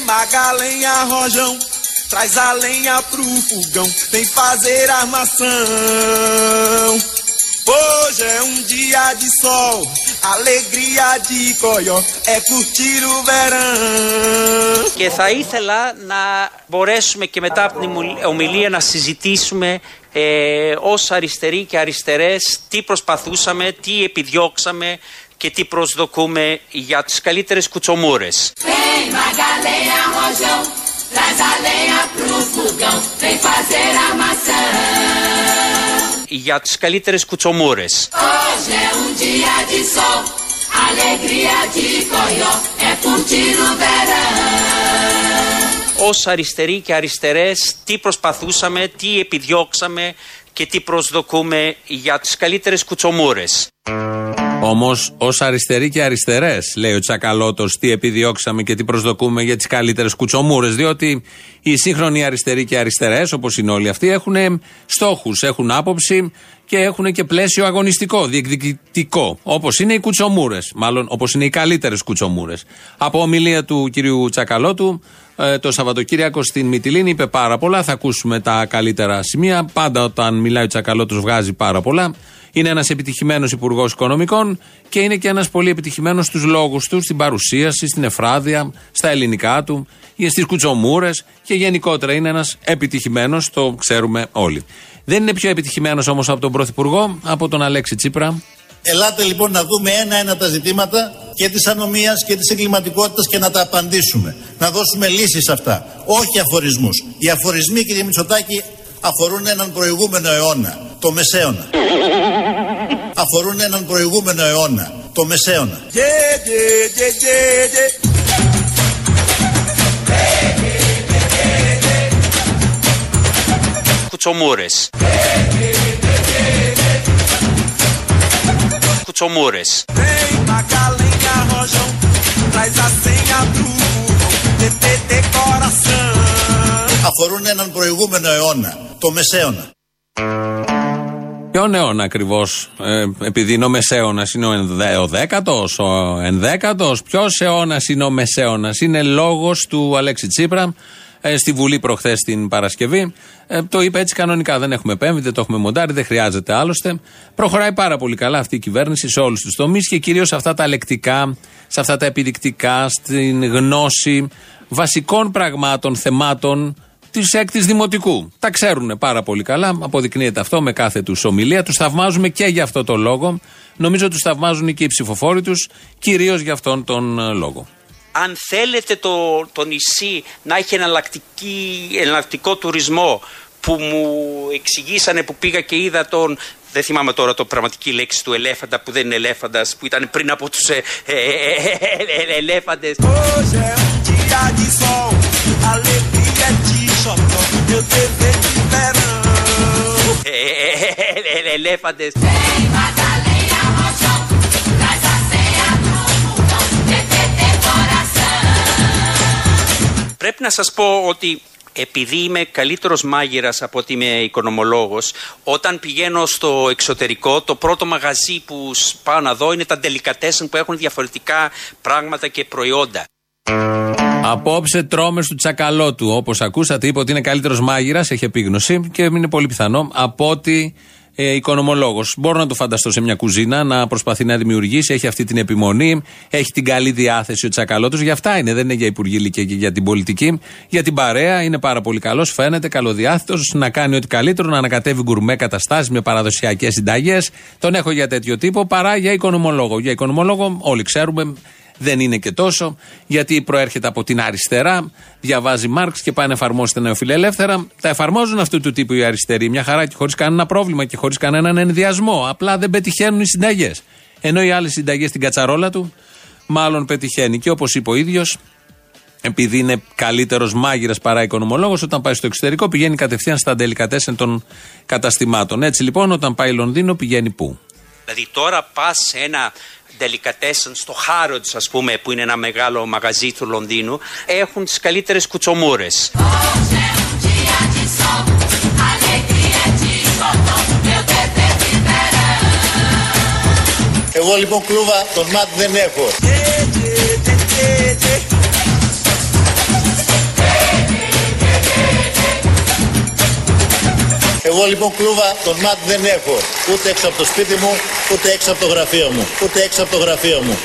Vem Magalenha Rojão, traz a lenha pro fogão, vem fazer armação. Hoje é um dia de sol, alegria de coió, é curtir o verão. Και θα ήθελα να μπορέσουμε και μετά από την ομιλία να συζητήσουμε ε, ως αριστεροί και αριστερές τι προσπαθούσαμε, τι επιδιώξαμε και τι προσδοκούμε για τις καλύτερες κουτσομούρες. Vem Magalenha Rojão, traz a lenha pro fogão, vem fazer armação. Για τις καλύτερες κουτσομούρες. Hoje é um dia de sol, alegria de coió, é curtir o verão. Ως αριστεροί και αριστερές τι προσπαθούσαμε, τι επιδιώξαμε και τι προσδοκούμε για τις καλύτερες κουτσομούρες. Όμως, ως αριστεροί και αριστερές, λέει ο Τσακαλώτος, τι επιδιώξαμε και τι προσδοκούμε για τις καλύτερες κουτσομούρες. Διότι οι σύγχρονοι αριστεροί και αριστερές, όπως είναι όλοι αυτοί, έχουν στόχους, έχουν άποψη και έχουν και πλαίσιο αγωνιστικό, διεκδικητικό. Όπως είναι οι κουτσομούρες. Μάλλον όπως είναι οι καλύτερες κουτσομούρες. Από ομιλία του κυρίου Τσακαλώτου, ε, το Σαββατοκύριακο στην Μυτιλίνη είπε πάρα πολλά. Θα ακούσουμε τα καλύτερα σημεία. Πάντα όταν μιλάει ο Τσακαλώτος βγάζει πάρα πολλά. Είναι ένας επιτυχημένος υπουργός οικονομικών και είναι και ένας πολύ επιτυχημένος στους λόγους του, στην παρουσίαση, στην εφράδια, στα ελληνικά του, στις κουτσομούρες και γενικότερα είναι ένας επιτυχημένος, το ξέρουμε όλοι. Δεν είναι πιο επιτυχημένος όμως από τον Πρωθυπουργό, από τον Αλέξη Τσίπρα. Ελάτε λοιπόν να δούμε ένα-ένα τα ζητήματα και της ανομίας και της εγκληματικότητας και να τα απαντήσουμε. Να δώσουμε λύσεις σε αυτά. Όχι αφορισμούς. Οι αφορισμοί, κύριε Μητσοτάκη, αφορούν έναν προηγούμενο αιώνα, το Μεσαίωνα. αφορούν έναν προηγούμενο αιώνα, το Μεσαίωνα. Yeah, yeah, yeah, yeah, yeah. Κουτσομούρες. Coração. Αφορούν έναν προηγούμενο αιώνα, το Μεσαίωνα. Ποιον αιώνα ακριβώς, ε, επειδή είναι ο Μεσαίωνας, είναι ο, ενδέ, ο δέκατος, ο ενδέκατος. Ποιος αιώνας είναι ο Μεσαίωνας, είναι λόγος του Αλέξη Τσίπρα ε, στη Βουλή προχθές την Παρασκευή. Ε, το είπε έτσι κανονικά. Δεν έχουμε επέμβει, δεν το έχουμε μοντάρει, δεν χρειάζεται άλλωστε. Προχωράει πάρα πολύ καλά αυτή η κυβέρνηση σε όλους τους τομείς και κυρίως σε αυτά τα λεκτικά, σε αυτά τα επιδεικτικά, στην γνώση βασικών πραγμάτων, θεμάτων της έκτης Δημοτικού. Τα ξέρουν πάρα πολύ καλά. Αποδεικνύεται αυτό με κάθε τους ομιλία. Τους θαυμάζουμε και για αυτό το λόγο. Νομίζω τους θαυμάζουν και οι ψηφοφόροι τους, κυρίως για αυτόν τον ε, λόγο. Αν θέλετε το, το νησί να έχει εναλλακτική, εναλλακτικό τουρισμό που μου εξηγήσανε που πήγα και είδα τον δεν θυμάμαι τώρα το πραγματική λέξη του ελέφαντα που δεν είναι ελέφαντας που ήταν πριν από τους ε, ε, ε, ε, ε, ελέφαντες Hoje Πρέπει να σας πω ότι επειδή είμαι καλύτερος μάγειρας από ότι είμαι οικονομολόγος, όταν πηγαίνω στο εξωτερικό, το πρώτο μαγαζί που σ- πάω να δω είναι τα delicatessen που έχουν διαφορετικά πράγματα και προϊόντα. Απόψε τρώμε του τσακαλώτου. Όπως ακούσατε, είπε ότι είναι καλύτερος μάγειρας, έχει επίγνωση και είναι πολύ πιθανό από ότι ε, οικονομολόγος. Μπορώ να το φανταστώ σε μια κουζίνα να προσπαθεί να δημιουργήσει, έχει αυτή την επιμονή, έχει την καλή διάθεση ο τσακαλώτος. Για αυτά είναι, δεν είναι για υπουργή ηλικία και για την πολιτική. Για την παρέα είναι πάρα πολύ καλός, φαίνεται καλοδιάθετος να κάνει ό,τι καλύτερο, να ανακατεύει γκουρμέ καταστάσεις με παραδοσιακές συνταγές. Τον έχω για τέτοιο τύπο παρά για οικονομολόγο. Για οικονομολόγο, όλοι ξέρουμε, δεν είναι και τόσο, γιατί προέρχεται από την αριστερά, διαβάζει Μάρξ και πάει να εφαρμόσει τα νεοφιλελεύθερα. Τα εφαρμόζουν αυτού του τύπου οι αριστεροί μια χαρά και χωρίς κανένα πρόβλημα και χωρίς κανέναν ενδιασμό. Απλά δεν πετυχαίνουν οι συνταγές. Ενώ οι άλλες συνταγές στην κατσαρόλα του, μάλλον πετυχαίνει. Και όπως είπε ο ίδιος, επειδή είναι καλύτερος μάγειρας παρά οικονομολόγος, όταν πάει στο εξωτερικό πηγαίνει κατευθείαν στα ντελικατέσεν των καταστημάτων. Έτσι λοιπόν, όταν πάει Λονδίνο, πηγαίνει πού; Δηλαδή τώρα πας σε ένα delicatessen στο Harrods ας πούμε που είναι ένα μεγάλο μαγαζί του Λονδίνου έχουν τις καλύτερες κουτσομούρες. Εγώ λοιπόν κλούβα τον ΜΑΤ δεν έχω. Εγώ λοιπόν κλούβα τον μάτι δεν έχω. Ούτε έξω από το σπίτι μου, ούτε έξω από το γραφείο μου. Ούτε έξω από το γραφείο μου.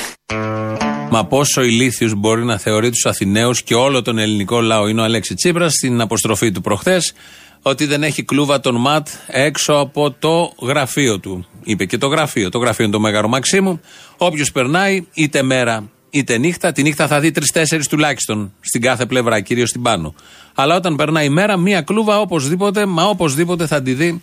Μα πόσο ηλίθιου μπορεί να θεωρεί τους Αθηναίους και όλο τον ελληνικό λαό. Είναι ο Αλέξη Τσίπρας στην αποστροφή του προχθές ότι δεν έχει κλούβα τον ΜΑΤ έξω από το γραφείο του. Είπε και το γραφείο. Το γραφείο είναι το Μέγαρο Μαξίμου. Όποιος περνάει, είτε μέρα είτε νύχτα, τη νύχτα θα δει τρει-τέσσερι τουλάχιστον στην κάθε πλευρά, κυρίως στην πάνω. Αλλά όταν περνάει η μέρα, μία κλούβα οπωσδήποτε, μα οπωσδήποτε θα τη δει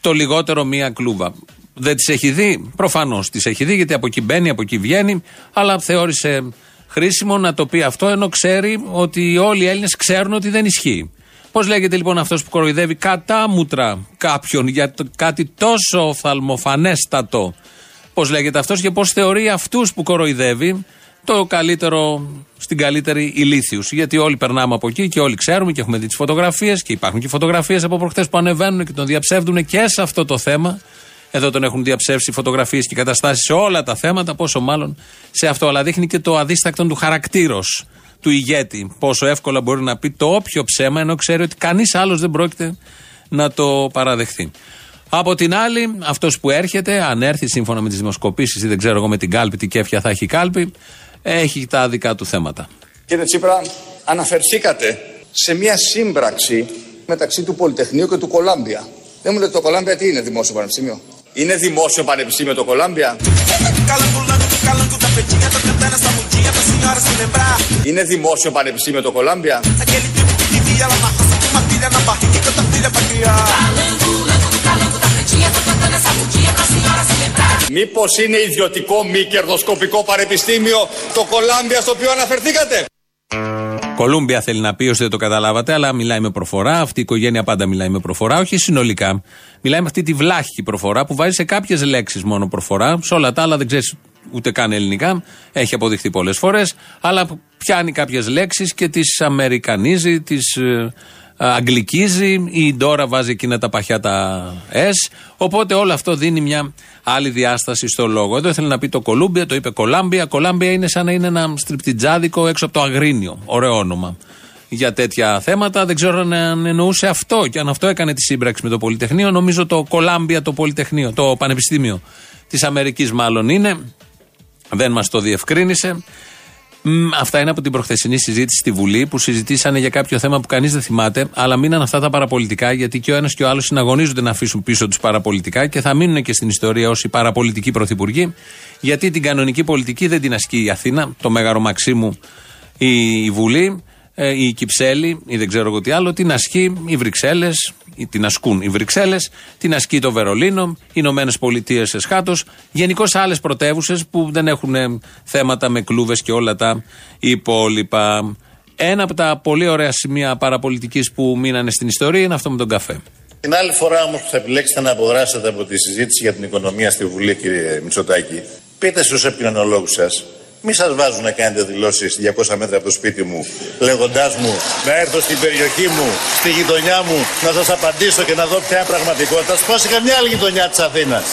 το λιγότερο μία κλούβα. Δεν τις έχει δει, προφανώς τις έχει δει, γιατί από εκεί μπαίνει, από εκεί βγαίνει, αλλά θεώρησε χρήσιμο να το πει αυτό, ενώ ξέρει ότι όλοι οι Έλληνες ξέρουν ότι δεν ισχύει. Πώς λέγεται λοιπόν αυτός που κοροϊδεύει κατάμουτρα κάποιον για το, κάτι τόσο οφθαλμοφανέστατο; Πώς λέγεται αυτός και πώς θεωρεί αυτούς που κοροϊδεύει το καλύτερο, στην καλύτερη ηλίθιους; Γιατί όλοι περνάμε από εκεί και όλοι ξέρουμε και έχουμε δει τις φωτογραφίες και υπάρχουν και φωτογραφίες από προχτές που ανεβαίνουν και τον διαψεύδουν και σε αυτό το θέμα. Εδώ τον έχουν διαψεύσει φωτογραφίες και καταστάσεις σε όλα τα θέματα, πόσο μάλλον σε αυτό. Αλλά δείχνει και το αδίστακτο του χαρακτήρος του ηγέτη. Πόσο εύκολα μπορεί να πει το όποιο ψέμα, ενώ ξέρει ότι κανείς άλλος δεν πρόκειται να το παραδεχθεί. Από την άλλη, αυτός που έρχεται, αν έρθει σύμφωνα με τις δημοσκοπήσεις ή δεν ξέρω εγώ με την κάλπη, τι κέφια θα έχει η κάλπη, έχει τα δικά του θέματα. Κύριε Τσίπρα, αναφερθήκατε σε μια σύμπραξη μεταξύ του Πολυτεχνείου και του Κολάμπια. Δεν μου λέτε το Κολάμπια τι είναι δημόσιο πανεπιστήμιο; Είναι δημόσιο πανεπιστήμιο το Κολάμπια; Είναι δημόσιο πανεπιστήμιο το Κολάμπια; Μήπως είναι ιδιωτικό μη κερδοσκοπικό πανεπιστήμιο το Κολάμπια στο οποίο αναφερθήκατε; Κολούμπια θέλει να πει, όσοι δεν το καταλάβατε, αλλά μιλάει με προφορά. Αυτή η οικογένεια πάντα μιλάει με προφορά, όχι συνολικά. Μιλάει με αυτή τη βλάχικη προφορά που βάζει σε κάποιες λέξεις μόνο προφορά. Σε όλα τα άλλα δεν ξέρεις ούτε καν ελληνικά. Έχει αποδειχθεί πολλές φορές. Αλλά πιάνει κάποιες λέξεις και τις αμερικανίζει, τις ε, αγγλικίζει. Η Ντόρα βάζει εκείνα τα παχιά τα S. Οπότε όλο αυτό δίνει μια άλλη διάσταση στο λόγο. Εδώ ήθελε να πει το Κολούμπια, το είπε Κολάμπια. Κολάμπια είναι σαν να είναι ένα στριπτιτζάδικο έξω από το Αγρίνιο. Ωραίο όνομα για τέτοια θέματα. Δεν ξέρω αν εννοούσε αυτό και αν αυτό έκανε τη σύμπραξη με το Πολυτεχνείο. Νομίζω το Κολάμπια, το Πολυτεχνείο, το Πανεπιστήμιο της Αμερικής μάλλον είναι. Δεν μας το διευκρίνησε. Αυτά είναι από την προχθεσινή συζήτηση στη Βουλή που συζητήσανε για κάποιο θέμα που κανείς δεν θυμάται, αλλά μείναν αυτά τα παραπολιτικά γιατί και ο ένας και ο άλλος συναγωνίζονται να αφήσουν πίσω τους παραπολιτικά και θα μείνουν και στην ιστορία ω οι παραπολιτικοί πρωθυπουργοί, γιατί την κανονική πολιτική δεν την ασκεί η Αθήνα, το Μέγαρο Μαξίμου η Βουλή ε, η Κυψέλη ή δεν ξέρω εγώ τι άλλο, την ασκεί οι Βρυξέλλες, την ασκούν οι Βρυξέλλες, την ασκεί το Βερολίνο, οι Ηνωμένες Πολιτείες εσχάτω, γενικώς άλλες πρωτεύουσες που δεν έχουν θέματα με κλούβες και όλα τα υπόλοιπα. Ένα από τα πολύ ωραία σημεία παραπολιτικής που μείνανε στην ιστορία είναι αυτό με τον καφέ. Την άλλη φορά όμως που θα επιλέξετε να αποδράσετε από τη συζήτηση για την οικονομία στη Βουλή, κύριε Μητσοτάκη, πείτε στους επικοινωνολόγου σας μη σας βάζουν να κάνετε δηλώσεις 200 μέτρα από το σπίτι μου, λέγοντάς μου να έρθω στην περιοχή μου, στη γειτονιά μου, να σας απαντήσω και να δω ποια είναι πραγματικότητα. Πώ είχα μια άλλη γειτονιά της Αθήνας.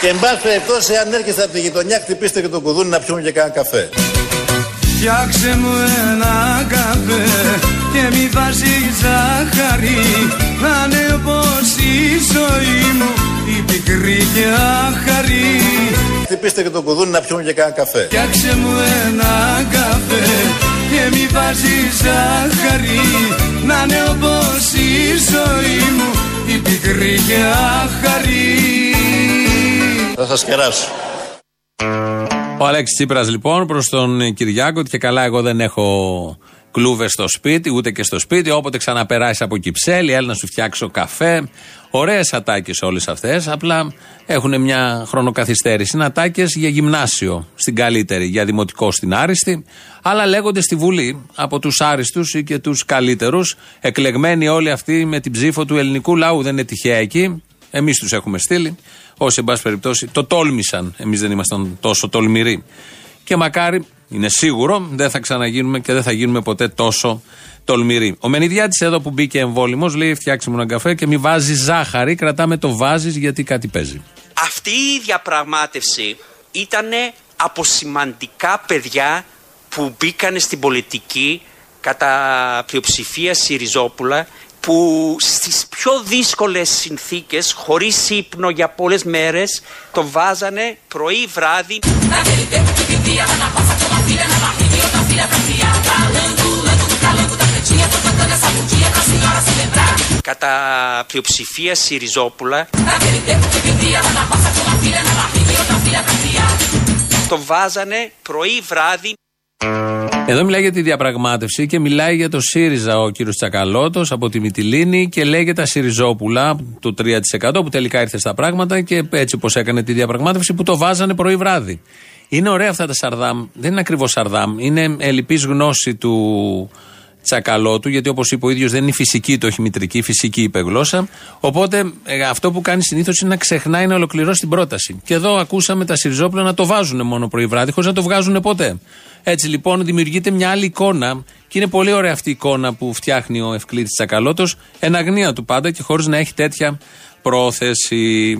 Και εν πάση περιπτώσει, αν έρχεστε από τη γειτονιά, χτυπήστε και το κουδούνι να πιούμε και κανένα καφέ. Φτιάξε μου ένα καφέ και μη βάζεις ζάχαρη Να είναι όπως η ζωή μου η πικρή και άχαρη χτυπήστε και το κουδούνι να πιούμε και κανένα καφέ. Φτιάξε μου ένα καφέ και μη βάζεις ζάχαρη να είναι όπως η ζωή μου η πικρή και άχαρη. Θα σας κεράσω. Ο Αλέξης Τσίπρας λοιπόν προς τον Κυριάκο ότι και καλά εγώ δεν έχω κλούβες στο σπίτι, ούτε και στο σπίτι. Όποτε ξαναπεράσει από Κυψέλη, έλα να σου φτιάξω καφέ. Ωραίες ατάκες όλες αυτές. Απλά έχουν μια χρονοκαθυστέρηση. Είναι ατάκες για γυμνάσιο στην καλύτερη, για δημοτικό στην άριστη. Αλλά λέγονται στη Βουλή από τους άριστους ή και τους καλύτερους. Εκλεγμένοι όλοι αυτοί με την ψήφο του ελληνικού λαού. Δεν είναι τυχαία εκεί. Εμείς τους έχουμε στείλει. Όσοι, εν πάση περιπτώσει, το τόλμησαν. Εμείς δεν ήμασταν τόσο τολμηροί. Και μακάρι είναι σίγουρο, δεν θα ξαναγίνουμε και δεν θα γίνουμε ποτέ τόσο τολμηροί. Ο Μενιδιάτης εδώ που μπήκε εμβόλυμος λέει: Φτιάξε μου έναν καφέ και μη βάζεις ζάχαρη. Κρατάμε το βάζεις γιατί κάτι παίζει. Αυτή η διαπραγμάτευση ήταν από σημαντικά παιδιά που μπήκαν στην πολιτική κατά πλειοψηφία Σιριζόπουλα που στις πιο δύσκολες συνθήκες, χωρίς ύπνο για πολλές μέρες, το βάζανε πρωί βράδυ. Κατά πλειοψηφία Σιριζόπουλα Το βάζανε πρωί βράδυ εδώ μιλάει για τη διαπραγμάτευση και μιλάει για το ΣΥΡΙΖΑ ο κύριος Τσακαλώτος από τη Μυτιλίνη και λέει για τα ΣΥΡΙΖΟΠΟΥΛΑ του 3% που τελικά ήρθε στα πράγματα και έτσι πώ έκανε τη διαπραγμάτευση που το βάζανε πρωί βράδυ. Είναι ωραία αυτά τα Σαρδάμ. Δεν είναι ακριβώς Σαρδάμ. Είναι ελλειπής γνώση του τσακαλώτου, γιατί όπως είπε ο ίδιος δεν είναι φυσική, το έχει μητρική, φυσική είπε γλώσσα. Οπότε ε, αυτό που κάνει συνήθως είναι να ξεχνάει να ολοκληρώσει την πρόταση. Και εδώ ακούσαμε τα Σιριζόπουλα να το βάζουν μόνο πρωί βράδυ, χωρίς να το βγάζουν ποτέ. Έτσι λοιπόν δημιουργείται μια άλλη εικόνα και είναι πολύ ωραία αυτή η εικόνα που φτιάχνει ο Ευκλήτης Τσακαλώτος, εν αγνία του πάντα και χωρίς να έχει τέτοια πρόθεση.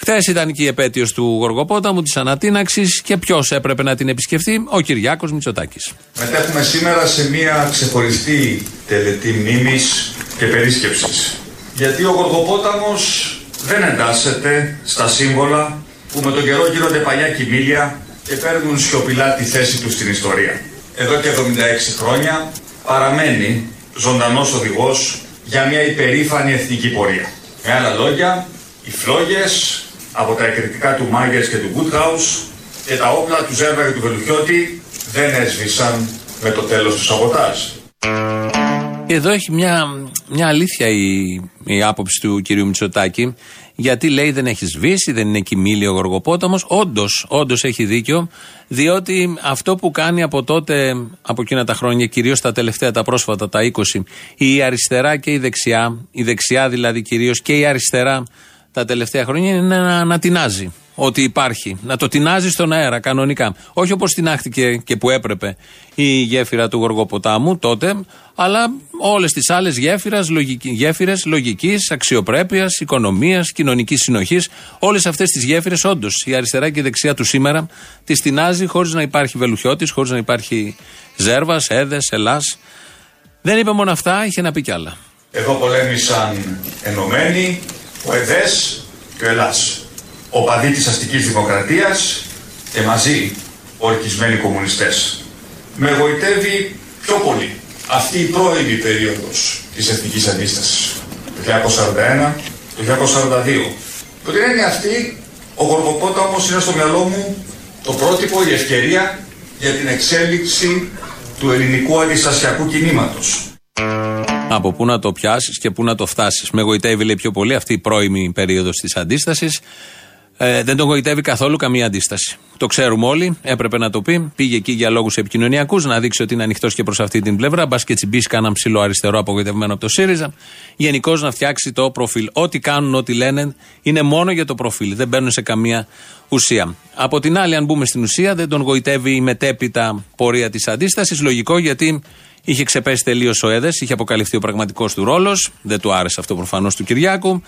Χθες ήταν και η επέτειος του Γοργοπόταμου, της ανατείναξη και ποιος έπρεπε να την επισκεφτεί, ο Κυριάκος Μητσοτάκης. Μετέχουμε σήμερα σε μια ξεχωριστή τελετή μνήμης και περίσκεψης. Γιατί ο Γοργοπόταμος δεν εντάσσεται στα σύμβολα που με τον καιρό γίνονται παλιά κοιμήλια και παίρνουν σιωπηλά τη θέση τους στην ιστορία. Εδώ και 76 χρόνια παραμένει ζωντανός οδηγός για μια υπερήφανη εθνική πορεία. Με άλλα λόγια, οι φλόγες από τα εκρητικά του Μάγκερς και του Γκουτχάους και τα όπλα τους Ζέρβα και του Βελουχιώτη δεν έσβησαν με το τέλος του σαμποτάζ. Εδώ έχει μια, μια αλήθεια η, η άποψη του κυρίου Μητσοτάκη γιατί λέει δεν έχει σβήσει, δεν είναι κοιμήλιο ο Γοργοπόταμος. Όντως, όντως έχει δίκιο, διότι αυτό που κάνει από τότε, από εκείνα τα χρόνια, κυρίως τα τελευταία, τα πρόσφατα, τα 20, η αριστερά και η δεξιά, η δεξιά δηλαδή κυρίως και η αριστερά τα τελευταία χρόνια είναι να ανατινάζει ότι υπάρχει. Να το τεινάζει στον αέρα κανονικά. Όχι όπως τεινάχτηκε και που έπρεπε η γέφυρα του Γοργοποτάμου τότε, αλλά όλες τις άλλες γέφυρες λογικής, αξιοπρέπειας, οικονομίας, κοινωνικής συνοχής. Όλες αυτές τις γέφυρες, όντως, η αριστερά και η δεξιά του σήμερα τις τεινάζει χωρίς να υπάρχει βελουχιώτης, χωρίς να υπάρχει Ζέρβας, Έδες, Ελλά. Δεν είπε μόνο αυτά, είχε να πει κι άλλα. Εδώ πολέμησαν ενωμένοι ο ΕΔΕΣ και ο Ελλάς οπαδοί της αστικής δημοκρατίας και μαζί ορκισμένοι κομμουνιστές. Με γοητεύει πιο πολύ αυτή η πρώιμη περίοδος της εθνικής αντίστασης. Το 1941, το 1942. Το την έννοια αυτή, ο Γοργοπόταμος είναι στο μυαλό μου το πρότυπο, η ευκαιρία για την εξέλιξη του ελληνικού αντιστασιακού κινήματος. Από πού να το πιάσεις και πού να το φτάσεις. Με γοητεύει λέει πιο πολύ αυτή η πρώιμη περίοδος της αντίστασης. Ε, δεν τον γοητεύει καθόλου καμία αντίσταση. Το ξέρουμε όλοι, έπρεπε να το πει. Πήγε εκεί για λόγους επικοινωνιακούς, να δείξει ότι είναι ανοιχτός και προς αυτή την πλευρά. Μπας και τσιμπήσει κανέναν ψηλό αριστερό απογοητευμένο από το ΣΥΡΙΖΑ. Γενικώς να φτιάξει το προφίλ. Ό,τι κάνουν, ό,τι λένε, είναι μόνο για το προφίλ. Δεν μπαίνουν σε καμία ουσία. Από την άλλη, αν μπούμε στην ουσία, δεν τον γοητεύει η μετέπειτα πορεία της αντίστασης. Λογικό γιατί είχε ξεπέσει τελείως ο Έδες, είχε αποκαλυφθεί ο πραγματικός του ρόλος. Δεν του άρεσε αυτό προφανώς του Κυριάκου.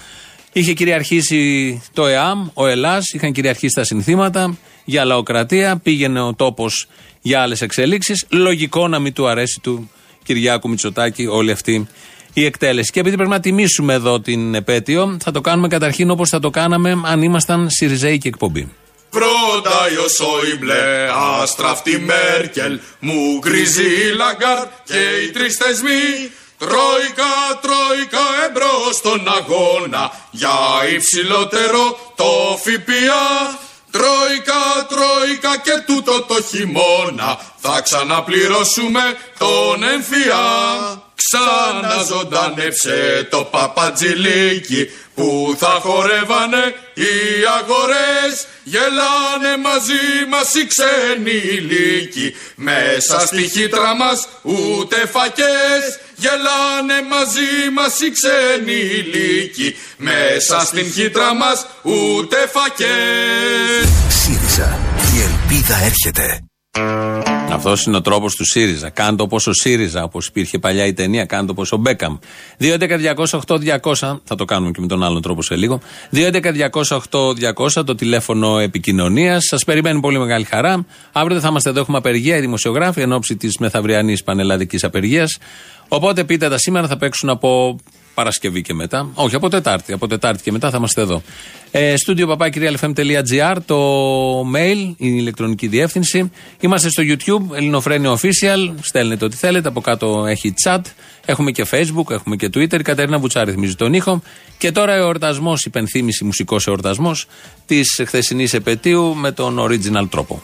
Είχε κυριαρχήσει το ΕΑΜ, ο Ελλάς, είχαν κυριαρχήσει τα συνθήματα για λαοκρατία, πήγαινε ο τόπος για άλλες εξελίξεις. Λογικό να μην του αρέσει του Κυριάκου Μητσοτάκη όλη αυτή η εκτέλεση. Και επειδή πρέπει να τιμήσουμε εδώ την επέτειο, θα το κάνουμε καταρχήν όπως θα το κάναμε αν ήμασταν Σιριζέικη εκπομπή. Πρόταει ο Σόιμπλε, αστράφτει η Μέρκελ, μουγκρίζει η Λαγκάρντ και οι τρεις θεσμοί Τρόικα, τρόικα εμπρός στον αγώνα για υψηλότερο το ΦΠΑ. Τρόικα, τρόικα και τούτο το χειμώνα θα ξαναπληρώσουμε τον ΕΝΦΙΑ. Ξαναζωντανεύσε το παπατζηλίκι που θα χορεύανε οι αγορές Γελάνε μαζί μας οι ξένοι λύκοι. Μέσα στη χύτρα μας ούτε φακές. Γελάνε μαζί μας οι ξένοι λύκοι. Μέσα στην χύτρα μας ούτε φακές. ΣΥΡΙΖΑ, η ελπίδα έρχεται Αυτός είναι ο τρόπος του ΣΥΡΙΖΑ. Κάντε όπως ο ΣΥΡΙΖΑ, όπως υπήρχε παλιά η ταινία, κάντε όπως ο Μπέκαμ. 2.11.208.200, θα το κάνουμε και με τον άλλον τρόπο σε λίγο. 2.11.208.200, το τηλέφωνο επικοινωνίας. Σας περιμένει πολύ μεγάλη χαρά. Αύριο δεν θα είμαστε εδώ, έχουμε απεργία, οι δημοσιογράφοι εν ώψη της μεθαυριανής πανελλαδικής απεργίας. Οπότε πείτε τα σήμερα θα παίξουν από Παρασκευή και μετά. Όχι, από Τετάρτη. Από Τετάρτη και μετά θα είμαστε εδώ. Ε, Studio papakirialfm.gr το mail, η ηλεκτρονική διεύθυνση. Είμαστε στο YouTube, Ελληνοφρένιο Official. Στέλνετε ό,τι θέλετε. Από κάτω έχει chat. Έχουμε και Facebook, έχουμε και Twitter. Η Κατερίνα Βουτσάρη θυμίζει τον ήχο. Και τώρα εορτασμός, υπενθύμηση, μουσικός εορτασμός της χθεσινής επαιτίου με τον original τρόπο.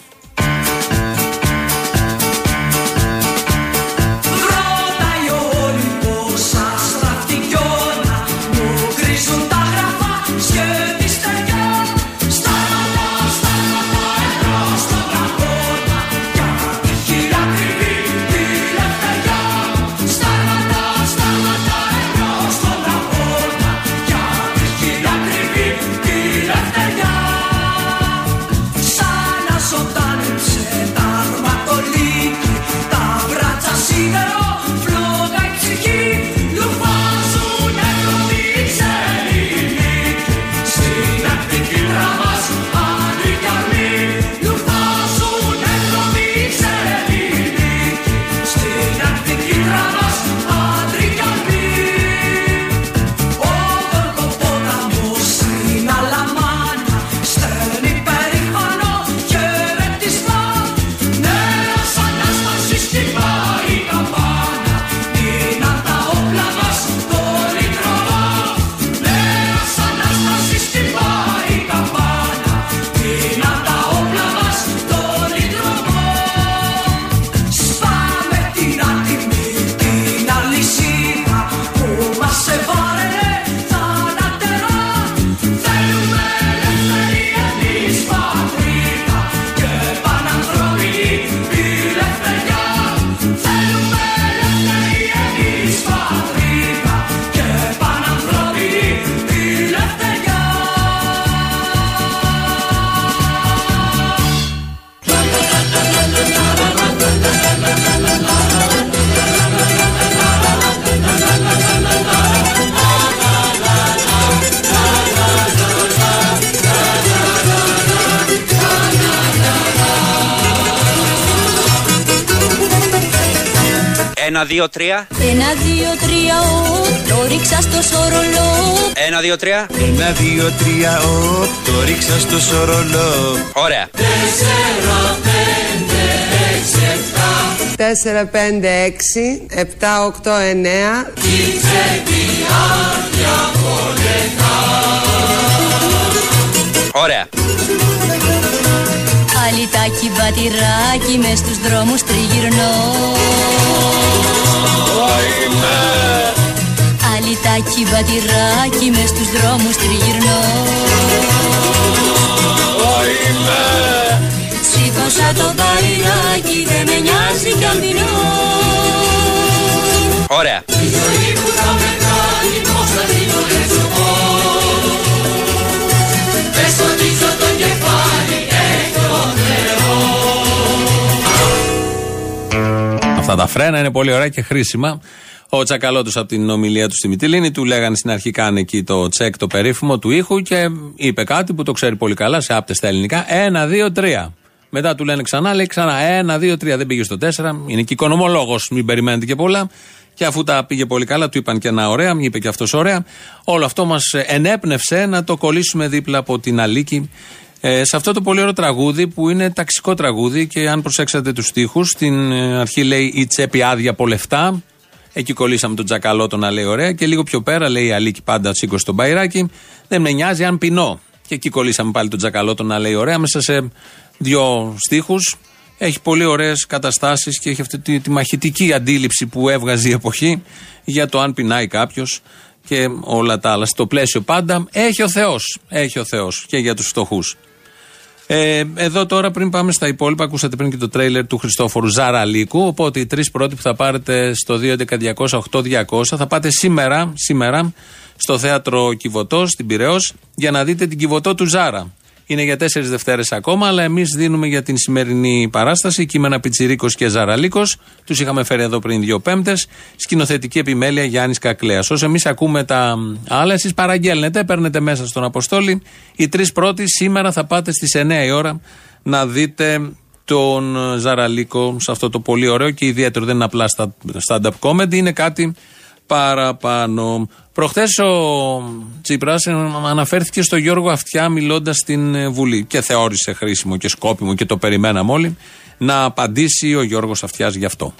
Δύο, τρία. Ένα, δύο, τρία, ο, το ρίξα στο σωρολό. Ένα, δύο, τρία. Ένα, δύο, τρία, ο, το ρίξα στο σωρολό. Ωραία. 4, 5, 6, 7, 8, 9. Ωραία. Αλιτάκι μπατηράκι μες στους δρόμους τριγυρνώ. Αλιτάκι μπατηράκι μες στους δρόμους τριγυρνώ. Σήκωσα το μπαϊράκι δεν με νοιάζει κι αν πεινώ. Ωραία. Αυτά τα φρένα είναι πολύ ωραία και χρήσιμα. Ο Τσακαλώτος από την ομιλία του στη Μυτιλίνη του λέγανε στην αρχή κάνε εκεί το τσεκ το περίφημο του ήχου και είπε κάτι που το ξέρει πολύ καλά σε άπτες στα ελληνικά. Ένα, δύο, τρία. Μετά του λένε ξανά, λέει ξανά ένα, δύο, τρία. Δεν πήγε στο τέσσερα. Είναι και οικονομολόγος, μην περιμένετε και πολλά. Και αφού τα πήγε πολύ καλά, του είπαν και ένα ωραία, μου είπε και αυτός ωραία. Όλο αυτό μας ενέπνευσε να το κολλήσουμε δίπλα από την Αλίκη ε, σε αυτό το πολύ ωραίο τραγούδι που είναι ταξικό τραγούδι και αν προσέξατε τους στίχους στην ε, αρχή λέει η τσέπη άδεια από λεφτά. Εκεί κολλήσαμε τον Τζακαλώτο να λέει ωραία και λίγο πιο πέρα λέει η Αλίκη πάντα σήκωσε τον μπαϊράκι. Δεν με νοιάζει αν πεινώ. Και εκεί κολλήσαμε πάλι τον Τζακαλώτο να λέει ωραία μέσα σε δύο στίχους. Έχει πολύ ωραίες καταστάσεις και έχει αυτή τη, τη μαχητική αντίληψη που έβγαζε η εποχή για το αν πεινάει κάποιος και όλα τα άλλα. Στο πλαίσιο πάντα έχει ο Θεός. Έχει ο Θεός και για τους φτωχούς. Ε, εδώ τώρα πριν πάμε στα υπόλοιπα, ακούσατε πριν και το τρέιλερ του Χριστόφορου Ζαραλίκου. Οπότε οι τρεις πρώτοι που θα πάρετε στο 2.11.200.8.200 θα πάτε σήμερα, σήμερα στο θέατρο Κιβωτό στην Πυραιό για να δείτε την Κιβωτό του Ζάρα. Είναι για τέσσερις Δευτέρες ακόμα, αλλά εμείς δίνουμε για την σημερινή παράσταση κείμενα Πιτσυρίκο και Ζαραλίκος. Τους είχαμε φέρει εδώ πριν δύο Πέμπτες. Σκηνοθετική επιμέλεια Γιάννης Κακλέας. Όσο εμείς ακούμε τα άλλα, εσείς παραγγέλνετε, παίρνετε μέσα στον Αποστόλη. Οι τρεις πρώτοι σήμερα θα πάτε στις 9 η ώρα να δείτε τον Ζαραλίκο σε αυτό το πολύ ωραίο και ιδιαίτερο. Δεν είναι απλά στα stand-up comedy, είναι κάτι παραπάνω. Προχθές ο Τσίπρας αναφέρθηκε στο Γιώργο Αυτιά μιλώντας στην ε, Βουλή και θεώρησε χρήσιμο και σκόπιμο και το περιμέναμε όλοι να απαντήσει ο Γιώργος Αυτιάς γι' αυτό.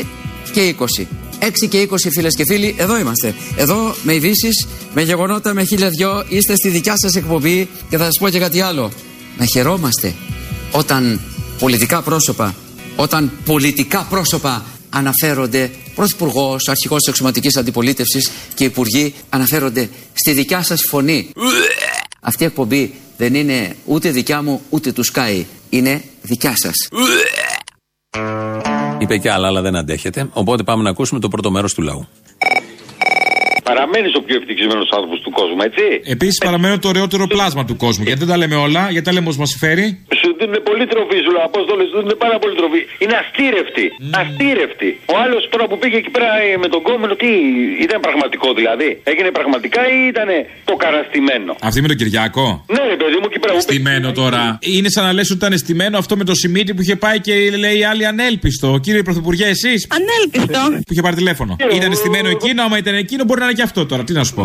6 και 20. 6 και 20 φίλες και φίλοι, εδώ είμαστε. Εδώ με ειδήσεις, με γεγονότα, με χίλια δυο. Είστε στη δικιά σας εκπομπή και θα σας πω και κάτι άλλο. Να χαιρόμαστε όταν πολιτικά πρόσωπα, όταν πολιτικά πρόσωπα αναφέρονται πρωθυπουργός, αρχηγός της εξωματικής αντιπολίτευσης και υπουργοί αναφέρονται στη δικιά σας φωνή. Αυτή η εκπομπή δεν είναι ούτε δικιά μου ούτε του Sky. Είναι δικιά σας. Είπε και άλλα, αλλά δεν αντέχεται. Οπότε πάμε να ακούσουμε το πρώτο μέρος του λαού. Παραμένεις ο πιο ευτυχισμένος άνθρωπος του κόσμου, έτσι; Επίσης παραμένω το ωραιότερο πλάσμα του κόσμου. Γιατί δεν τα λέμε όλα, γιατί τα λέμε όσο μας φέρει. Σου δίνουν πολύ τροφή, σου λέω. Απόστολε σου δίνουν πάρα πολύ τροφή. Είναι αστήρευτοι. Αστήρευτοι. Ο άλλος τώρα που πήγε εκεί πέρα ε, με τον κόμενο, τι ήταν πραγματικό δηλαδή. Έγινε πραγματικά ή ήταν το καραστημένο; Αυτή με τον Κυριακό. Ναι, ρε παιδί μου, εκεί πέρα που πήγε. Στημένο τώρα. Είναι σαν να λες ότι ήταν στημένο αυτό με το σημείτι που είχε πάει και λέει άλλη ανέλπιστο. Κύριε Πρωθυπουργέ, εσείς; Ανέλπιστο. Που είχε πάρει τηλέφωνο. Ήταν στημένο εκείνο, άμα ήταν εκείνο μπορεί να είναι και αυτό τώρα. Τι να σου πω;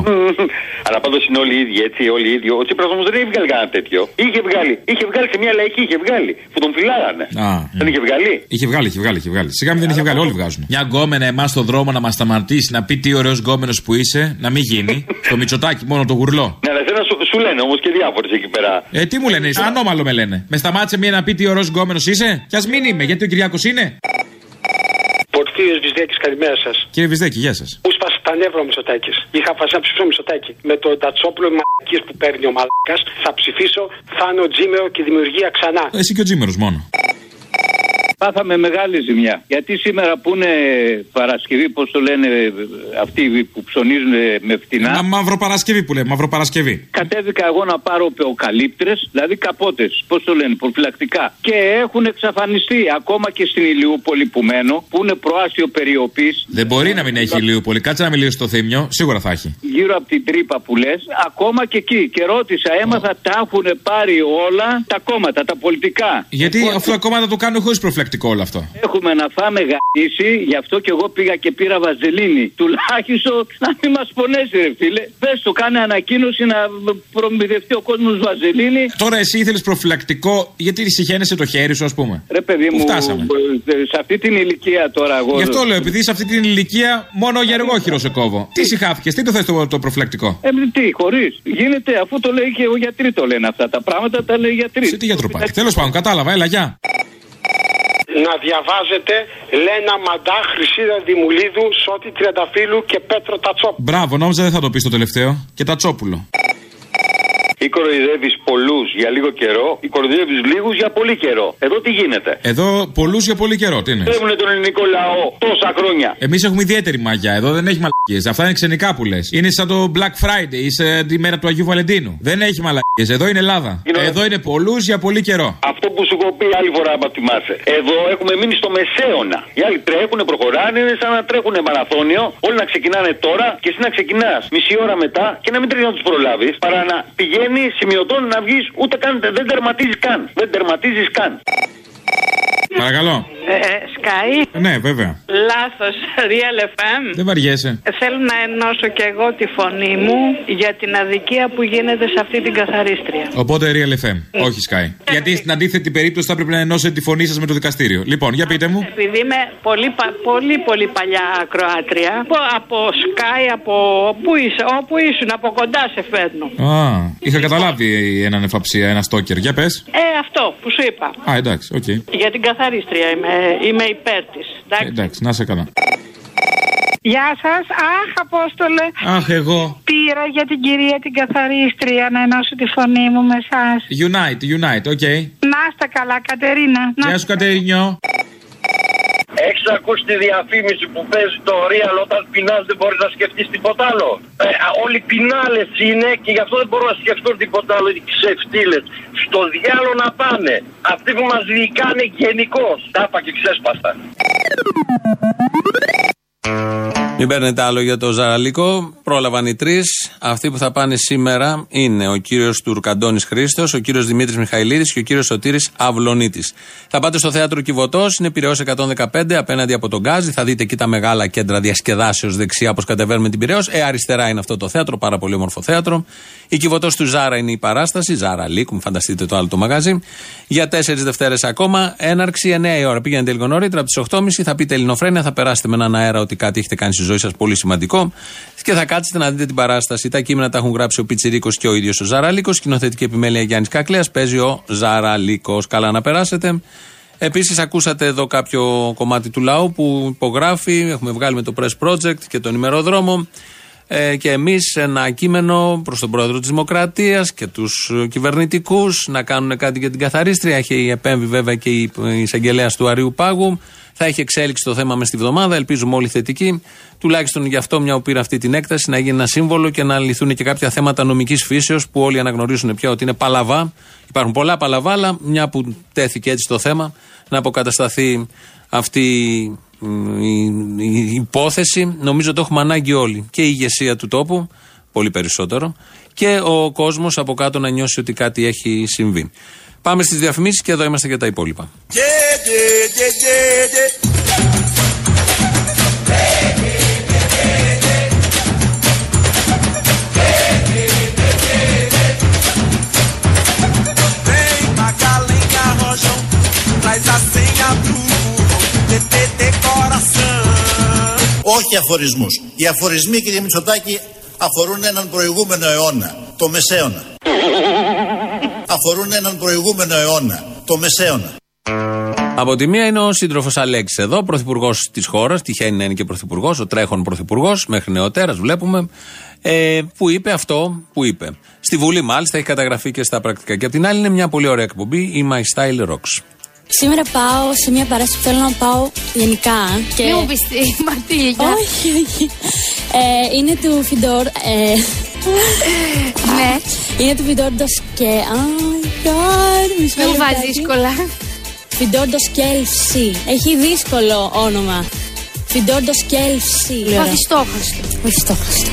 Αλλά πάντως είναι όλοι οι ίδιοι, έτσι, όλοι οι ίδιοι. Ο Τσίπρας όμως δεν έχει βγάλει κανένα τέτοιο. Είχε βγάλει, είχε βγάλει σε μια λαϊκή, είχε βγάλει. Που τον φυλάγανε. Α, Δεν είχε βγάλει. Είχε βγάλει, είχε βγάλει, είχε βγάλει. Σιγά μην δεν είχε βγάλει, όλοι βγάζουν. Μια γκόμενα εμάς στον δρόμο να μας σταματήσει, να πει τι ωραίος γκόμενος που είσαι, να μην γίνει. το μυτσοτάκι, μόνο το γουρλό. Ναι, αλλά εσένα σου, σου λένε όμως και διάφορες εκεί πέρα. Ε, τι μου λένε, ανώμαλο με λένε. Με σταμάτησε μία να πει τι ωραίος γκόμενος είσαι; Κι ας μην είμαι, γιατί ο Κυριάκος είναι; Πορφύριο Βυσδέκη, καλημέρα σας. Κύριε Βυσδέκη, γεια σας. Μου σπάσε τα νεύρα ο Μητσοτάκης. Είχα φασά ψηφίσω Μητσοτάκη. Με το τατσόπουλο μαλακίες που παίρνει ο μαλακάς θα ψηφίσω Θάνο Τζίμερο και δημιουργία ξανά. Εσύ και ο Τζίμερος μόνο. Πάθαμε μεγάλη ζημιά. Γιατί σήμερα που είναι Παρασκευή, πώς το λένε αυτοί που ψωνίζουν με φτηνά. Μα Μαυροπαρασκευή που λέμε, Μαυροπαρασκευή. Κατέβηκα εγώ να πάρω πεοκαλύπτρε, δηλαδή καπότες, πώς το λένε, προφυλακτικά. Και έχουν εξαφανιστεί ακόμα και στην Ηλιούπολη που μένω, που είναι προάστιο περιοπής. Δεν μπορεί να μην έχει Ηλιούπολη. Κάτσε να μιλήσει στο θύμιο, σίγουρα θα έχει. Γύρω από την τρύπα που λες, ακόμα και εκεί. Και ρώτησα, έμαθα, τα έχουν πάρει όλα τα κόμματα, τα πολιτικά. Γιατί Λοιπόν, αφού τα κόμματα το κάνουν χωρίς προφυλακτικό όλο αυτό. Έχουμε να φάμε γατήσει, γι' αυτό και εγώ πήγα και πήρα βαζελίνη. Τουλάχιστον να μην μας πονέσει, ρε φίλε. Πες το, κάνε ανακοίνωση να προμηθευτεί ο κόσμος βαζελίνη. Τώρα εσύ ήθελες προφυλακτικό, γιατί συχαίνεσαι το χέρι σου, ας πούμε; Ρε παιδί Πού μου, φτάσαμε; ε, σε αυτή την ηλικία τώρα εγώ. Γι' αυτό λέω, επειδή σε αυτή την ηλικία μόνο για εργόχειρο σε κόβω. Τι συχάθηκε, τι το θες το, το προφυλακτικό; Ε, τι, χωρίς. Γίνεται, αφού το λέει και ο γιατροί το λένε αυτά τα πράγματα, τα λέει γιατροί. Σε τι γιατρό πάει. Τέλος πάντων, κατάλαβα, έλα, γεια. Να διαβάζετε Λένα Μαντά, Χρυσίδα Δημουλίδου, Σώτη Τριανταφύλου και Πέτρο Τατσόπ. Μπράβο, νόμιζα δεν θα το πεις το τελευταίο. Και τα τσόπουλο. Ή κοροϊδεύεις πολλούς για λίγο καιρό, ή κοροϊδεύεις λίγους για πολύ καιρό. Εδώ τι γίνεται; Εδώ πολλούς για πολύ καιρό, τι είναι. Έχουν τον ελληνικό λαό τόσα χρόνια. Εμείς έχουμε ιδιαίτερη μαγιά. Εδώ δεν έχει μαλακίες. Αυτά είναι ξενικά που λες. Είναι σαν το Black Friday ή σε τη μέρα του Αγίου Βαλεντίνου. Δεν έχει μαλακίες. Εδώ είναι Ελλάδα. Εδώ είναι πολλούς για πολύ καιρό. Αυτό που σου έχω πει άλλη φορά, αν θυμάσαι. Εδώ έχουμε μείνει στο μεσαίωνα. Οι άλλοι τρέχουν, προχωράνε, είναι σαν να τρέχουν μαραθώνιο. Όλοι να ξεκινάνε τώρα και εσύ να ξεκινάς μισή ώρα μετά και να μην τρέχεις να τους προλάβεις. Παρά να πηγαίνεις σημειωτών να βγεις ούτε καν. Δεν τερματίζεις καν. Δεν τερματίζεις καν. Παρακαλώ. Σκάι. Ναι, βέβαια. Λάθος. Real FM. Δεν βαριέσαι. Θέλω να ενώσω και εγώ τη φωνή μου για την αδικία που γίνεται σε αυτή την καθαρίστρια. Οπότε Real FM, όχι Sky. Γιατί στην αντίθετη περίπτωση θα πρέπει να ενώσετε τη φωνή σας με το δικαστήριο. Λοιπόν, για πείτε μου. Επειδή είμαι πολύ, πα- πολύ, πολύ παλιά ακροάτρια, από, από Sky, από όπου, είσαι, όπου ήσουν, από κοντά σε φέρνω. Α, είχα καταλάβει έναν εφαψία, ένα stalker. Για πες. Ε, αυτό που σου είπα. Α, εντάξει, οκ. Για την καθαρίστρια είμαι, είμαι υπέρ της. Ε, Εντάξει, να είσαι καλά. Γεια σας. Αχ, Απόστολε. Αχ, εγώ. Πήρα για την κυρία την καθαρίστρια να ενώσω τη φωνή μου με εσά. Unite, unite, OK. Να είστε καλά, Κατερίνα. Να Γεια σου, Κατερινιό. Έχεις ακούσει τη διαφήμιση που παίζει το Real όταν πεινάς δεν μπορείς να σκεφτείς τίποτα άλλο; Ε, α, όλοι πεινάλε είναι και γι' αυτό δεν μπορούν να σκεφτούν τίποτα άλλο. Οι ξεφτύλες. Στο διάλογο να πάνε. Αυτοί που μας διοικάνε γενικώς. Τάπα και ξέσπαστα. Μην παίρνετε άλλο για το Ζαραλίκο. Πρόλαβαν οι τρεις. Αυτοί που θα πάνε σήμερα είναι ο κύριος Τουρκαντώνης Χρήστος, ο κύριος Δημήτρης Μιχαηλίδης και ο κύριος Σωτήρης Αυλονίτης. Θα πάτε στο θέατρο Κιβωτός, είναι πυρεό 115 απέναντι από τον Γκάζι. Θα δείτε εκεί τα μεγάλα κέντρα διασκεδάσεως δεξιά όπως κατεβαίνουμε την πυρεό. Ε, αριστερά είναι αυτό το θέατρο, πάρα πολύ όμορφο θέατρο. Η Κιβωτός του Ζάρα είναι η παράσταση. Ζάρα Λίκου, μην φανταστείτε το άλλο το μαγάζι. Για τέσσερις Δευτέρες ακόμα. Έναρξη 9 η ώρα. Πήγαινε λίγο νωρίτερα από τις 8.30 θα πείτε Ελληνοφρένια, θα περάσετε με έναν αέρα ότι κάτι έχετε κάνει στη ζωή σας πολύ σημαντικό και θα κάτσετε να δείτε την παράσταση. Τα κείμενα τα έχουν γράψει ο Πιτσυρίκο και ο ίδιος ο Ζαραλίκο. Σκηνοθετική επιμέλεια Γιάννης Κακλέας. Παίζει ο Ζαραλίκο. Καλά να περάσετε. Επίσης, ακούσατε εδώ κάποιο κομμάτι του λαού που υπογράφει. Έχουμε βγάλει με το Press Project και τον ημερόδρομο. Ε, και εμείς ένα κείμενο προς τον πρόεδρο της Δημοκρατίας και τους κυβερνητικούς να κάνουν κάτι για την καθαρίστρια. Έχει επέμβει βέβαια και η εισαγγελέας του Αρίου Πάγου. Θα έχει εξέλιξη το θέμα μες στη βδομάδα. Ελπίζουμε όλοι θετικοί. Τουλάχιστον γι' αυτό μια που πήρε αυτή την έκταση να γίνει ένα σύμβολο και να λυθούν και κάποια θέματα νομικής φύσεως που όλοι αναγνωρίζουν πια ότι είναι παλαβά. Υπάρχουν πολλά παλαβά, αλλά μια που τέθηκε έτσι το θέμα να αποκατασταθεί αυτή η, η υπόθεση. Νομίζω το έχουμε ανάγκη όλοι. Και η ηγεσία του τόπου, πολύ περισσότερο, και ο κόσμος από κάτω να νιώσει ότι κάτι έχει συμβεί. Πάμε στις διαφημίσεις και εδώ είμαστε για τα υπόλοιπα. Vem Όχι αφορισμούς. Οι αφορισμοί, κύριε Μητσοτάκη, αφορούν έναν προηγούμενο αιώνα, το Μεσαίωνα. αφορούν έναν προηγούμενο αιώνα, το Μεσαίωνα. Από τη μία είναι ο σύντροφος Αλέξης εδώ, πρωθυπουργός της χώρας. Τυχαίνει να είναι και πρωθυπουργός, ο τρέχον πρωθυπουργός, μέχρι νεοτέρας βλέπουμε. Ε, που είπε αυτό που είπε. Στη Βουλή, μάλιστα, έχει καταγραφεί και στα πρακτικά. Και απ' την άλλη είναι μια πολύ ωραία εκπομπή, η My Style Rocks. Σήμερα πάω σε μια παράσταση που θέλω να πάω γενικά. Και... Μην μου πεις τι, Μαρτίλια. όχι, όχι. Ε, είναι του Φιντόρ. Ε, Ναι. είναι του Φιντόρ Ντοσκέ. Oh my god. μισό Μην μου βάζεις λεπτάκι. δύσκολα. Φιντόρ Ντοσκέλφσι. Έχει δύσκολο όνομα. Φιντόρ Ντοσκέλφσι. Βαθιστόχαστο. Βαθιστόχαστο.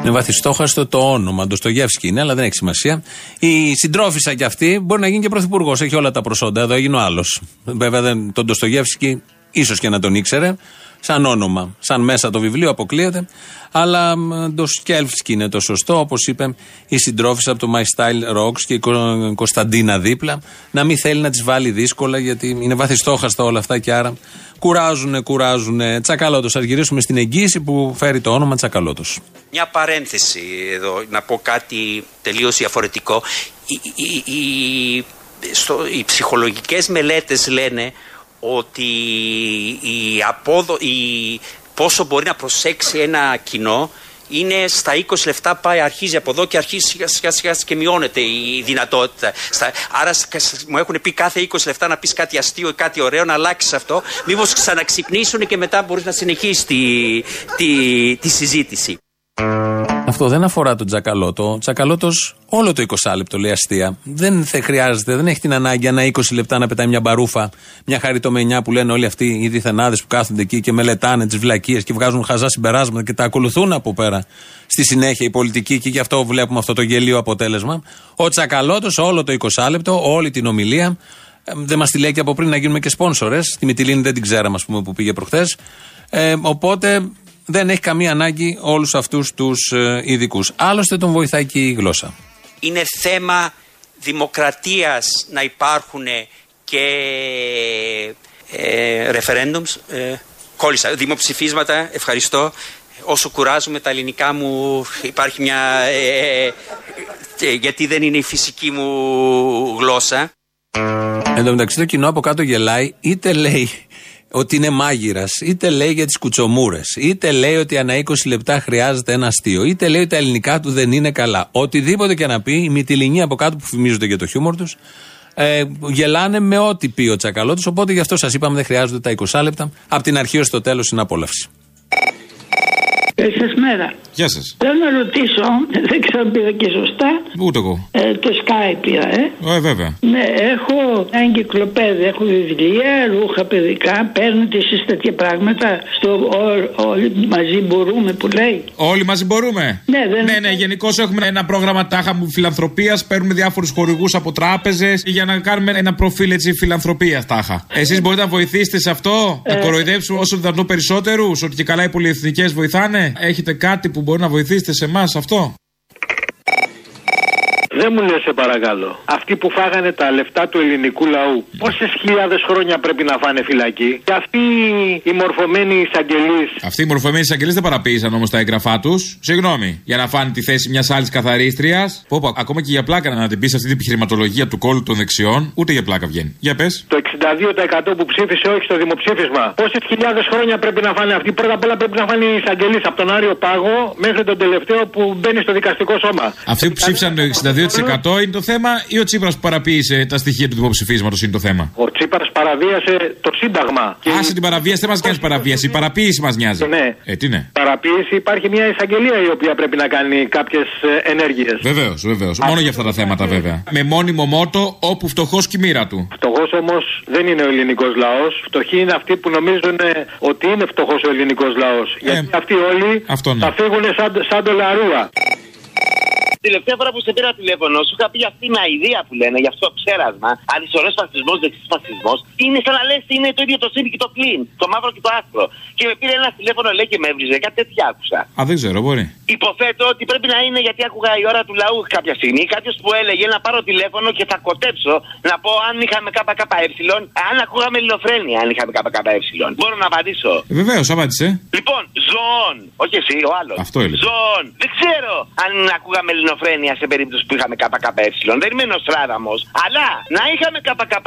Είναι βαθιστόχαστο το όνομα. Ντοστογεύσκι είναι, αλλά δεν έχει σημασία. Η συντρόφισσα κι αυτή μπορεί να γίνει και πρωθυπουργός. Έχει όλα τα προσόντα. Εδώ έγινε ο άλλος. Βέβαια, δεν, τον Ντοστογεύσκι ίσως και να τον ήξερε. Σαν όνομα. Σαν μέσα το βιβλίο αποκλείεται. Αλλά Ντοσκέλφσκι είναι το σωστό. Όπως είπε η συντρόφισσα από το My Style Rocks και η Κο- Κωνσταντίνα δίπλα. Να μην θέλει να τις βάλει δύσκολα γιατί είναι βαθιστόχαστα όλα αυτά και άρα κουράζουνε, κουράζουνε. Τσακαλώτος. Α γυρίσουμε στην εγγύηση που φέρει το όνομα Τσακαλώτος. Μια παρένθεση εδώ, να πω κάτι τελείως διαφορετικό. Οι, οι, οι, στο, οι ψυχολογικές μελέτες λένε ότι η απόδο, η, πόσο μπορεί να προσέξει ένα κοινό είναι στα 20 λεπτά πάει, αρχίζει από εδώ και αρχίζει σιγά σιγά, σιγά και μειώνεται η δυνατότητα. Στα, άρα σ- σ- μου έχουν πει κάθε 20 λεπτά να πεις κάτι αστείο ή κάτι ωραίο, να αλλάξεις αυτό. Μήπως ξαναξυπνήσουν και μετά μπορείς να συνεχίσεις τη, τη, τη συζήτηση. Αυτό δεν αφορά τον Τσακαλώτο. Ο Τσακαλώτο όλο το 20 λεπτό λέει αστεία. Δεν θε, χρειάζεται, δεν έχει την ανάγκη ένα 20 λεπτά να πετάει μια μπαρούφα, μια χαριτομενιά που λένε όλοι αυτοί οι διθενάδες που κάθονται εκεί και μελετάνε τις βλακίες και βγάζουν χαζά συμπεράσματα και τα ακολουθούν από πέρα στη συνέχεια οι πολιτικοί και γι' αυτό βλέπουμε αυτό το γελίο αποτέλεσμα. Ο Τσακαλώτο όλο το 20 λεπτό, όλη την ομιλία. Ε, Δεν μας τη λέει και από πριν να γίνουμε και σπόνσορε. Τη Μυτιλίνη δεν την ξέραμε, ας πούμε, που πήγε προχθές. Ε, οπότε δεν έχει καμία ανάγκη όλους αυτούς τους ε, ειδικούς. Άλλωστε τον βοηθάει και η γλώσσα. είναι θέμα δημοκρατίας να υπάρχουν και ε, referendums, ε, κόλλησα, δημοψηφίσματα, ευχαριστώ. Όσο κουράζουμε τα ελληνικά μου υπάρχει μια... ε, ε, γιατί δεν είναι η φυσική μου γλώσσα. Εν τω μεταξύ το κοινό από κάτω γελάει, είτε λέει ότι είναι μάγειρας, είτε λέει για τις κουτσομούρες, είτε λέει ότι ανά 20 λεπτά χρειάζεται ένα αστείο, είτε λέει ότι τα ελληνικά του δεν είναι καλά. Οτιδήποτε και να πει, οι μυτιλινοί από κάτω που φημίζονται για το χιούμορ τους, Ε, γελάνε με ό,τι πει ο Τσακαλώτο. Οπότε γι' αυτό σας είπαμε δεν χρειάζονται τα 20 λεπτά. Από την αρχή ως το τέλος είναι απόλαυση. Εσείς μέρα. Γεια σας. Θέλω να ρωτήσω, δεν ξέρω αν πήρα και σωστά, Ούτε εγώ. ε, το Sky πήρα, ε. Ε, βέβαια. Ναι, έχω ένα εγκυκλοπαίδιο, έχω βιβλία, ρούχα παιδικά, παίρνετε εσείς τέτοια πράγματα στο ό- όλοι μαζί μπορούμε που λέει; Όλοι μαζί μπορούμε. Ναι, δεν ναι, ναι. Γενικώς έχουμε ένα πρόγραμμα τάχα μου φιλανθρωπίας. Παίρνουμε διάφορους χορηγούς από τράπεζες για να κάνουμε ένα προφίλ έτσι φιλανθρωπίας τάχα. Εσείς μπορείτε να βοηθήσετε σε αυτό, να Ε. κοροϊδέψουμε όσο δυνατόν περισσότερους, ότι και καλά οι πολυεθνικές βοηθάνε; Έχετε κάτι που μπορεί να βοηθήσετε σε εμάς αυτό; Δεν μου λες σε παρακαλώ. Αυτοί που φάγανε τα λεφτά του ελληνικού λαού, πόσες χιλιάδες χρόνια πρέπει να φάνε φυλακή; Και αυτοί οι μορφωμένοι εισαγγελείς. Αυτοί οι μορφωμένοι εισαγγελείς δεν παραποίησαν όμως τα έγγραφά τους. Συγγνώμη. Για να φάνε τη θέση μιας άλλης καθαρίστριας. Πω, πω, ακόμα και για πλάκα να την πεις αυτή την επιχειρηματολογία του κόλλου των δεξιών, ούτε για πλάκα βγαίνει. Για πες. Το 62% που ψήφισε όχι στο δημοψήφισμα. Πόσες χιλιάδες χρόνια πρέπει να φάνε αυτοί; Πρώτα απ' όλα πρέπει να φάνε οι εισαγγελείς από τον Άριο Πάγο μέχρι τον τελευταίο που μπαίνει στο δικαστικό σώμα. Αυτοί που ψήφισαν το 62% είναι το θέμα ή ο Τσίπρας που παραποίησε τα στοιχεία του δημοψηφίσματος είναι το θέμα; Ο Τσίπρας παραβίασε το Σύνταγμα. Και Άσε την παραβίαση, δεν μας κάνει παραβίαση. Η παραποίηση μας νοιάζει. Ναι. Ε, τι ναι. παραποίηση υπάρχει μια εισαγγελία η οποία πρέπει να κάνει κάποιες ενέργειες. Βεβαίως, βεβαίως. Μόνο για αυτά τα θέματα βέβαια. Με μόνιμο μότο όπου φτωχός και η μοίρα του. Φτωχός όμως δεν είναι ο ελληνικός λαός. Φτωχοί είναι αυτοί που νομίζουν ε, ότι είναι φτωχός ο ελληνικός λαός. Γιατί αυτοί όλοι αυτό ναι. θα φύγουν σαν, σαν το λαρούα. Τελευταία φορά που σε πήρα τηλέφωνο, σου είχα πει αυτή την αηδία που λένε, για αυτό το ψέρασμα, αριστερό φασισμός, δεξί φασισμός, είναι σαν να λες είναι το ίδιο το σύν και το πλήν, το μαύρο και το άσπρο. Και με πήρε ένα τηλέφωνο, λέει και με έβριζε, κάτι τέτοια άκουσα. Α, δεν ξέρω, μπορεί. Υποθέτω ότι πρέπει να είναι γιατί άκουγα η ώρα του λαού κάποια στιγμή. Κάποιος που έλεγε να πάρω τηλέφωνο και θα κοτέψω να πω αν είχαμε ΚΚΕ, αν ακούγαμε ελληνοφρένεια, αν είχαμε ΚΚΕ. Μπορώ να απαντήσω. Βεβαίως, απάντησε. Λοιπόν, ζώων, όχι εσύ, ο άλλος. Αυτό έλεγε. Ζώων. Δεν ξέρω αν ακούγαμε ελληνοφρένεια σε περίπτωση που είχαμε ΚΚΕ. Δεν είμαι Νοστράδαμος. Αλλά να είχαμε ΚΚΕ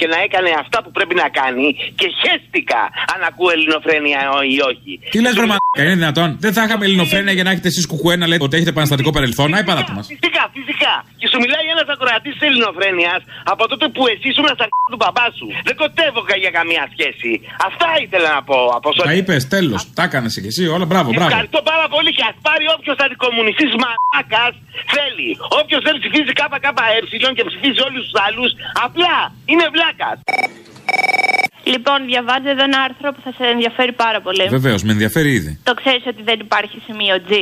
και να έκανε αυτά που πρέπει να κάνει και χέστηκα αν ακούω ελληνοφρένεια ή όχι. Τι λες, Ρωμα, είναι δυνατόν; Δεν θα είχαμε ελληνοφρένεια για να έχετε εσείς κουκουέ να λέτε ότι έχετε επαναστατικό παρελθόν. Άι παράτα μας. Φυσικά, φυσικά. Και σου μιλάει ένας ακροατής της ελληνοφρένειας από τότε που εσύ ήσουν στα του μπαμπά σου. Δεν κοτεύω για καμία σχέση. Αυτά ήθελα να πω. Από Τα είπες, τέλος. Τα έκανες και εσύ, όλα μπράβο, μπράβο. Ευχαριστώ πάρα πολύ και ας πάρει όποιος αντικομουνιστή μαλάκα θέλει. Όποιος δεν ψηφίζει ΚΚΕ και ψηφίζει όλους τους άλλους, απλά είναι βλάκας. Λοιπόν, διαβάζω εδώ ένα άρθρο που θα σε ενδιαφέρει πάρα πολύ. Βεβαίως, με ενδιαφέρει ήδη. Το ξέρεις ότι δεν υπάρχει σημείο G;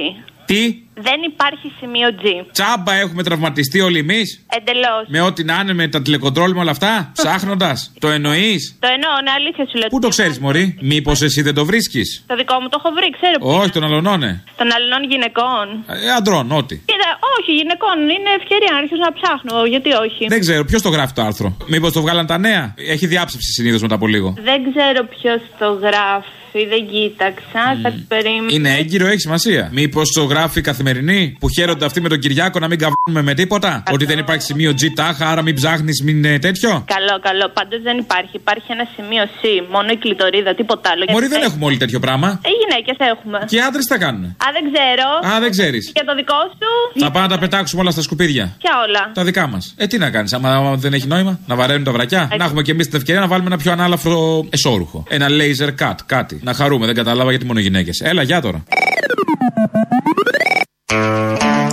Τι, Δεν υπάρχει σημείο G. τσάμπα έχουμε τραυματιστεί όλοι εμείς; Εντελώς. Με ό,τι να είναι με τα τηλεκοντρόλ με όλα αυτά; Ψάχνοντας; Το εννοείς; Το εννοώ, είναι αλήθεια σου λέω. Πού το ξέρεις, Μωρή; Μήπως εσύ δεν το βρίσκεις; Το δικό μου το έχω βρει, ξέρω. που Όχι, είναι. τον αλωνώνε. Των αλληλών γυναικών. Ε, αντρών, ό,τι. Κοίτα, όχι, γυναικών. Είναι ευκαιρία να αρχίσω να ψάχνω. Γιατί όχι. Δεν ξέρω, ποιος το γράφει το άρθρο; Μήπως το βγάλαν τα νέα; Έχει διάψευση συνήθως μετά από λίγο. Δεν ξέρω ποιος το γράφει, δεν κοίταξα. Θα του περίμενα. Είναι έγκυρο, έχει σημασία. Μήπως το γράφει η καθημερινή που χαίρονται αυτοί με τον Κυριάκο να μην καβγούμε με τίποτα; Ότι δεν υπάρχει σημείο G τάχα, άρα μην ψάχνεις, μην ε, τέτοιο; Καλό, καλό. Πάντως δεν υπάρχει. Υπάρχει ένα σημείο C. Μόνο η κλειτορίδα, τίποτα άλλο. Μωρή δεν έχουμε όλοι τέτοιο πράγμα. Ε, γυναίκες έχουμε. Και οι άντρες τι θα κάνουν. Α, δεν ξέρω. Α, δεν ξέρεις. Και το δικό σου. Θα πάμε να τα πετάξουμε όλα στα σκουπίδια. Ποια όλα. Τα δικά μας. Ε, τι να κάνεις, άμα, άμα δεν έχει νόημα, να βαραίνουν τα βρακιά. Έτσι. Να έχουμε και εμείς την ευκαιρία να βάλουμε ένα πιο ανάλαφρο εσόρουχο. Ένα laser cut, κάτι. Να χαρούμε, δεν κατάλαβα γιατί μόνο γυναίκες. Έλα, γεια τώρα.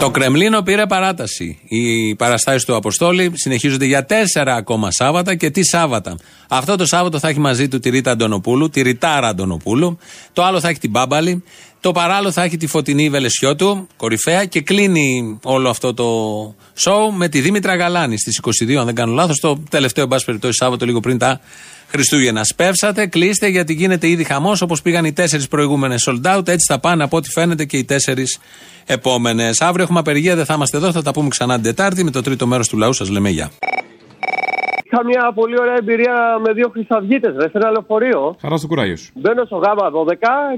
Το Κρεμλίνο πήρε παράταση. Οι παραστάσεις του Αποστόλη συνεχίζονται για τέσσερα ακόμα Σάββατα και τι Σάββατα. Αυτό το Σάββατο θα έχει μαζί του τη Ρίτα Αντωνοπούλου, τη Ριτάρα Αντωνοπούλου. Το άλλο θα έχει την Μπάμπαλη. Το παράλληλο θα έχει τη φωτεινή Βελεσιώτου, κορυφαία. Και κλείνει όλο αυτό το σοου με τη Δήμητρα Γαλάνη στις 22, αν δεν κάνω λάθος. Το τελευταίο, εν πάση περιπτώσει, Σάββατο, λίγο πριν τα Χριστούγεννα. Σπεύσατε, κλείστε γιατί γίνεται ήδη χαμός όπως πήγαν οι τέσσερις προηγούμενες sold out. Έτσι θα πάνε από ό,τι φαίνεται και οι τέσσερις επόμενες. Αύριο έχουμε απεργία, δεν θα είμαστε εδώ. Θα τα πούμε ξανά την Τετάρτη με το τρίτο μέρος του λαού. Σας λέμε γεια. Είχα μια πολύ ωραία εμπειρία με δύο χρυσαυγίτες, ρε, σε ένα λεωφορείο. Χαρά στο κουράγιο σου. Μπαίνω στο γάμα 12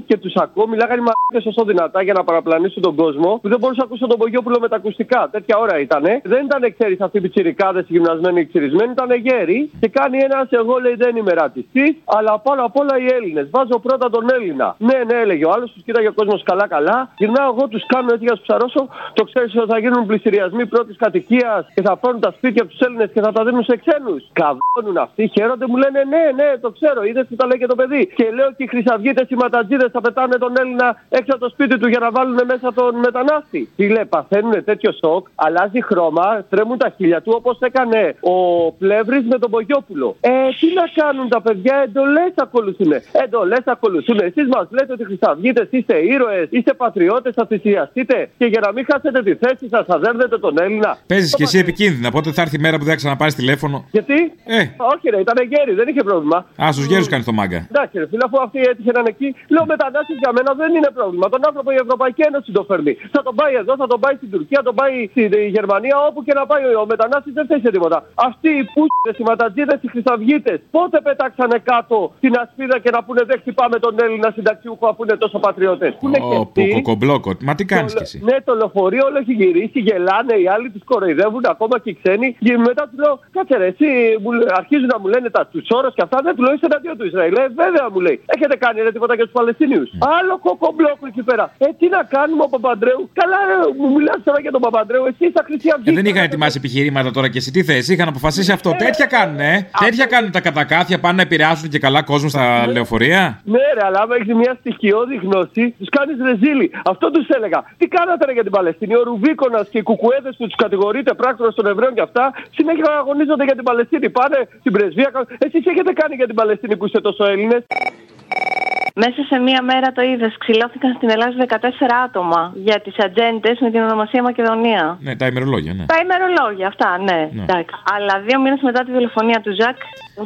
και τους ακούω, μιλάγανε οι μαλάκες όσο δυνατά για να παραπλανήσουν τον κόσμο, που δεν μπορούσα να ακούσω τον Πογιόπουλο με τα ακουστικά. Τέτοια ώρα ήτανε. Δεν ήταν, ξέρεις, αυτοί οι πιτσιρικάδες γυμνασμένοι ή ξυρισμένοι, ήταν γέροι. Και κάνει ένας, εγώ λέει δεν είμαι ρατσιστή, αλλά πάνω απ' όλα οι Έλληνες. Βάζω πρώτα τον Έλληνα. Ναι, ναι, έλεγε ο άλλος, τους κοίταγε ο κόσμος καλά-καλά. Γυρνάω εγώ, τους κάνω έτσι για να τους ψαρώσω. Το ξέρεις ότι θα γίνουν πληστηριασμοί πρώτης κατοικίας και θα πάρουν τα σπίτια τους Έλληνες και θα τα δίνουν σε ξένους. Καβώνουν αυτοί, χαίρονται, μου λένε ναι, ναι, το ξέρω, είδες που τα λέει και το παιδί. Και λέω και οι χρυσαυγίτες, οι ματατζίδες θα πετάνε τον Έλληνα έξω από το σπίτι του για να βάλουν μέσα τον μετανάστη. Τι λέει, παθαίνουν τέτοιο σοκ, αλλάζει χρώμα, τρέμουν τα χίλια του όπως έκανε ο Πλεύρης με τον Πογιόπουλο. Ε, τι να κάνουν τα παιδιά, εντολές ακολουθούν. Εντολές ακολουθούν. Εσείς μας λέτε ότι χρυσαυγίτες είστε ήρωες, είστε πατριώτες, θα θυσιαστείτε και για να μην χάσετε τη θέση σας θα δέρνετε τον Έλληνα. Παίζεις και εσύ επικίνδυνα. Πότε θα έρθει η μέρα που δεν θα ξαναπάρεις τηλέφωνο. Γιατί; Ε. Όχι, ρε, ήταν γέροι, δεν είχε πρόβλημα. Α, στους γέρους κάνει το μάγκα. Εντάξει, ρε, φίλε, αφού αυτοί έτυχε να είναι εκεί, λέω μετανάστες για μένα δεν είναι πρόβλημα. Τον άνθρωπο η Ευρωπαϊκή Ένωση το φέρνει. Θα τον πάει εδώ, θα τον πάει στην Τουρκία, θα τον πάει στη Γερμανία, όπου και να πάει ο μετανάστης δεν θέλει τίποτα. Αυτοί οι πούστε, οι ματατζίδες, οι χρυσαυγίτες, πότε πετάξανε κάτω την ασπίδα και να πούνε δεν χτυπάμε τον Έλληνα συνταξιούχο αφού είναι τόσο πατριώτες. Που είναι και Ω, αυτοί. που κοκομπλόκο. Μα τι κάνεις κι εσύ; Ναι, το λεωφορείο όλο έχει γυρίσεις, γελάνε, οι άλλοι τους κοροϊδεύουν ακόμα και οι ξένοι. Και μετά τους λέω, κάτσε ρε, εσύ μου λέ- αρχίζουν να μου λένε τα τους όρους και αυτά. Δεν του λέω, είσαι εναντίον του Ισραήλ. Ε, βέβαια μου λέει, έχετε κάνει ρε, τίποτα για τους Παλαιστινίου. Άλλο κοκομπλόκο εκεί πέρα. Ε, τι να κάνουμε ο Παπαντρέου. Καλά, ρε, μου μιλάς τώρα για τον Παπαντρέου. Εσύ είσαι χρυσή αυγή. Ε, δεν είχαν ετοιμάσει επιχειρήματα τώρα και εσύ τι θες. Είχαν αποφασίσει αυτό. Τέτοια κάνουν, ε. Τέτοια κάνουν τα κατακάθια. Πάνε να επηρεάσουν και καλά κόσμο στα λεωφορεία. Ναι, ρε, αλλά άμα έχεις μια στοιχειώδη γνώση, τους κάνεις ρεζίλι. Αυτό τους έλεγα. Τι κάνατε ρε, για την Παλαιστίνη; Ο Ρουβίκονας και οι κουκουέδες που τους κατηγορείτε πράκτορα των Εβραίων και αυτά, συνέχεια αγωνίζονται για την Παλαιστίνη. Πάνε στην πρεσβεία. Εσείς έχετε κάνει για την Παλαιστίνη που είστε τόσο Έλληνες; Μέσα σε μία μέρα το είδες. Ξυλώθηκαν στην Ελλάδα 14 άτομα για τις ατζέντες με την ονομασία Μακεδονία. Ναι, τα ημερολόγια, ναι. Τα ημερολόγια, αυτά, ναι. Ναι. Εντάξει. Αλλά δύο μήνες μετά τη δολοφονία του Ζακ,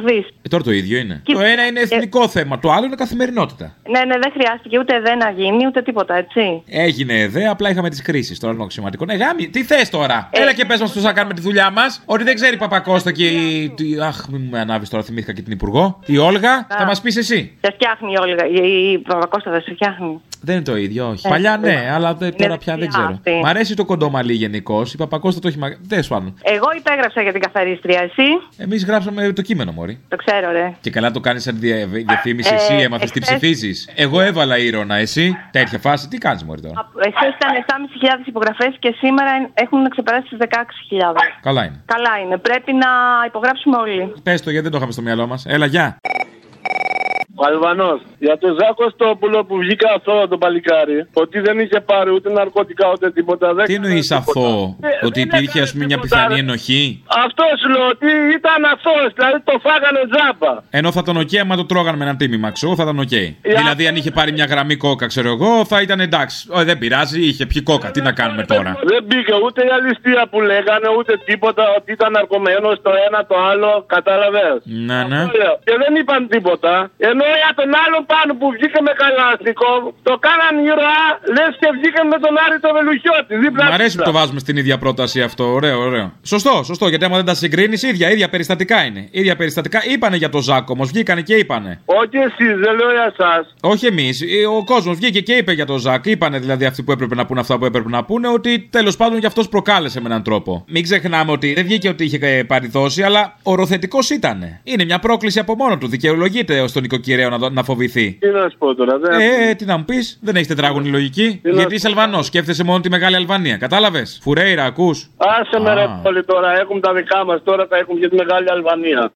δεις. Ε, τώρα το ίδιο είναι. Και- Το ένα είναι εθνικό θέμα, το άλλο είναι καθημερινότητα. Ναι, ναι, δεν χρειάστηκε ούτε εδώ να γίνει, ούτε τίποτα, έτσι. Έγινε εδέ, απλά είχαμε τις κρίσεις. Τώρα είναι οξυματικό. Ναι, γάμι, τι θες τώρα; Ε, Έλα και πες μας πώ θα κάνουμε τη δουλειά μας. Ότι δεν ξέρει η Παπακώστα και η. τι- Αχ, μην με ανάβεις τώρα, θυμήθηκα και την Υπουργό. Η Όλγα, θα μας πεις εσύ. Σε φτιάχνει η Όλγα, η, η Παπακώστα δεν σε φτιάχνει. Δεν είναι το ίδιο, όχι. Ε, Παλιά ναι. ναι, αλλά δε- τώρα πια δεν δεξιά ξέρω. αυτή. Μ' αρέσει το κοντόμαλί γενικώς. Η Παπακώστα το έχει μα. Δεν σου πάνω. Εγώ υπέγραψα για την καθαρίστρια, εσύ; Εμείς γράψαμε το κείμενο, Μωρή. Το ξέρω, ρε. Και καλά το κάνεις σαν δια- διαφήμιση, Ε, εσύ έμαθες τι εχθές- ψηφίζεις. Εγώ έβαλα ήρωνα, εσύ. Τέτοια φάση, τι κάνεις, Μωρή τώρα; Εχθέ ήταν 7.500 υπογραφές και σήμερα έχουν ξεπεράσει τις 16.000. Καλά είναι. Καλά είναι. Πρέπει να υπογράψουμε όλοι. Πες το γιατί δεν το είχαμε στο μυαλό μας. Έλα, γεια. Ο Αλβανός. Για τον Ζακ Κωστόπουλο που βγήκε αυτό το παλικάρι, ότι δεν είχε πάρει ούτε ναρκωτικά ούτε τίποτα. Δεν Τι εννοείς αθώο, Ε, ότι υπήρχε ας πούμε μια πιθανή ενοχή; Αυτός σου λέω ότι ήταν αυτό, δηλαδή το φάγανε τζάμπα. Ενώ θα ήταν οκ άμα το τρώγανε με ένα τίμημα, ξέρω, θα ήταν οκ. Δηλαδή, αν είχε πάρει μια γραμμή κόκα, ξέρω εγώ, θα ήταν εντάξει. Ω, δεν πειράζει, είχε πιει κόκα. Τι να κάνουμε τώρα; Δεν μπήκε ούτε η αληστία που λέγανε, ούτε τίποτα, ότι ήταν ναρκωμένο το ένα το άλλο, κατάλαβες; Ναι, ναι. Και δεν είπαν τίποτα. Ενώ για τον άλλον πάνω που βγήκε με καλάστικο, το κάναν ήρωα, λες και βγήκε με τον Άρη το Βελουχιώτη. Δίπλα Μ' αρέσει που το βάζουμε στην ίδια πρόταση αυτό. Ωραίο, ωραίο. Σωστό, σωστό. Γιατί άμα δεν τα συγκρίνεις, ίδια, ίδια περιστατικά είναι. ίδια περιστατικά είπανε για το Ζάκο όμως, βγήκανε και είπανε. Όχι εσείς, δεν λέω για εσάς. Όχι εμείς. Ο κόσμος βγήκε και είπε για το Ζακ. Είπανε δηλαδή αυτοί που έπρεπε να πούνε αυτά που έπρεπε να πούνε ότι τέλος πάντων κι αυτός προκάλεσε με έναν τρόπο. Μην ξεχνάμε ότι δεν βγήκε ότι είχε ε, παριδώσει, αλλά οροθετικός ήταν. Είναι μια πρόκληση από μόνο του. Δικαιολογείται στον νοικοκυρέο να, δω- να φοβηθεί. Τι να σου πω τώρα, δεν. Ε, τι να μου πεις, δεν έχεις τετράγωνη λογική. να Γιατί είσαι Αλβανός, σκέφτεσαι μόνο τη Μεγάλη Αλβανία. Κατάλαβες; Φουρέιρα, ακούς. Άσε με ρε όλοι τώρα, έχουμε τα δικά μας, τώρα θα έχουμε και τη Μεγάλη Αλβανία.